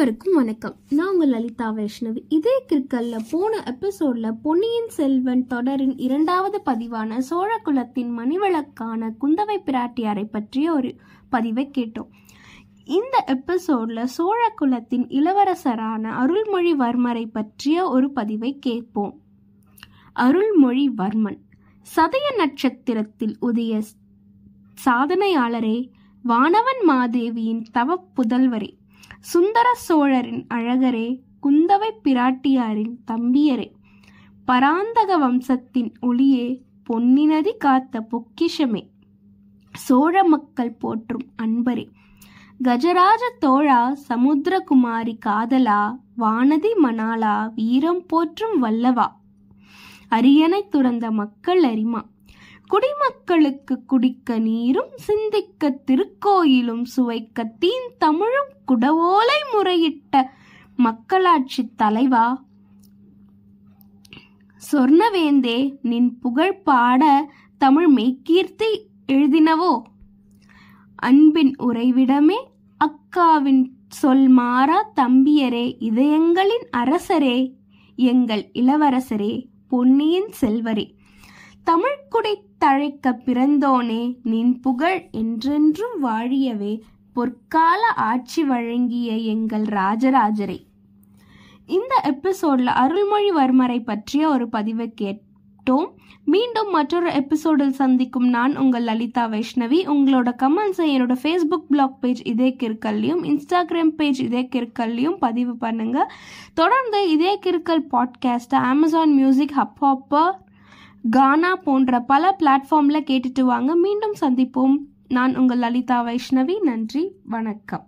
அனைவருக்கும் வணக்கம். நான் உங்கள் லலிதா வைஷ்ணவி. இதே கிற்கல்ல போன எபிசோட்ல பொன்னியின் செல்வன் தொடரின் இரண்டாவது பதிவான சோழ குலத்தின் மணிவிளக்கான குந்தவை பிராட்டியாரை பற்றிய ஒரு பதிவை கேட்டோம். இந்த எபிசோட்ல சோழ குலத்தின் இளவரசரான அருள்மொழிவர்மரை பற்றிய ஒரு பதிவை கேட்போம். அருள்மொழிவர்மன் சதய நட்சத்திரத்தில் உதய சாதனையாளரே வானவன் மாதேவியின் தவ புதல்வரே. சுந்தர சோழரின் அழகரே குந்தவை பிராட்டியாரின் தம்பியரே. பராந்தக வம்சத்தின் ஒளியே பொன்னினதி காத்த பொக்கிஷமே. சோழ மக்கள் போற்றும் அன்பரே. கஜராஜ தோழா சமுத்திரகுமாரி காதலா வானதி மணாலா வீரம் போற்றும் வல்லவா. அரியணை துறந்த மக்கள் அரிமா. குடிமக்களுக்கு குடிக்க நீரும் சிந்திக்க திருக்கோயிலும் சுவைக்க தீன் தமிழும் குடவோலை முறையிட்ட மக்களாட்சி தலைவா. சொர்ணவேந்தே நின் புகழ் பாட தமிழ் மெய்கீர்த்தி எழுதினவோ? அன்பின் உறைவிடமே அக்காவின் சொல் மாறா தம்பியரே இதயங்களின் அரசரே எங்கள் இளவரசரே பொன்னியின் செல்வரே. தமிழ்குடை தழைக்க பிறந்தோனே நின் புகழ் என்றென்றும் வாழியவே பொற்கால ஆட்சி வழங்கிய எங்கள் ராஜராஜரே. இந்த எபிசோட்ல அருள்மொழிவர்மரை பற்றிய ஒரு பதிவை கேட்டோம். மீண்டும் மற்றொரு எபிசோடில் சந்திக்கும் நான் உங்கள் லலிதா வைஷ்ணவி. உங்களோட கமெண்ட்ஸை என்னோட ஃபேஸ்புக் பிளாக் பேஜ் இதே கிற்கல்லையும் இன்ஸ்டாகிராம் பேஜ் இதே கிற்கல்லையும் பதிவு பண்ணுங்க. தொடர்ந்து இதே கிற்கல் பாட்காஸ்ட்டை Amazon music Hubhopper Gaana போன்ற பல பிளாட்ஃபார்மில் கேட்டுட்டு வாங்க. மீண்டும் சந்திப்போம். நான் உங்கள் லலிதா வைஷ்ணவி. நன்றி. வணக்கம்.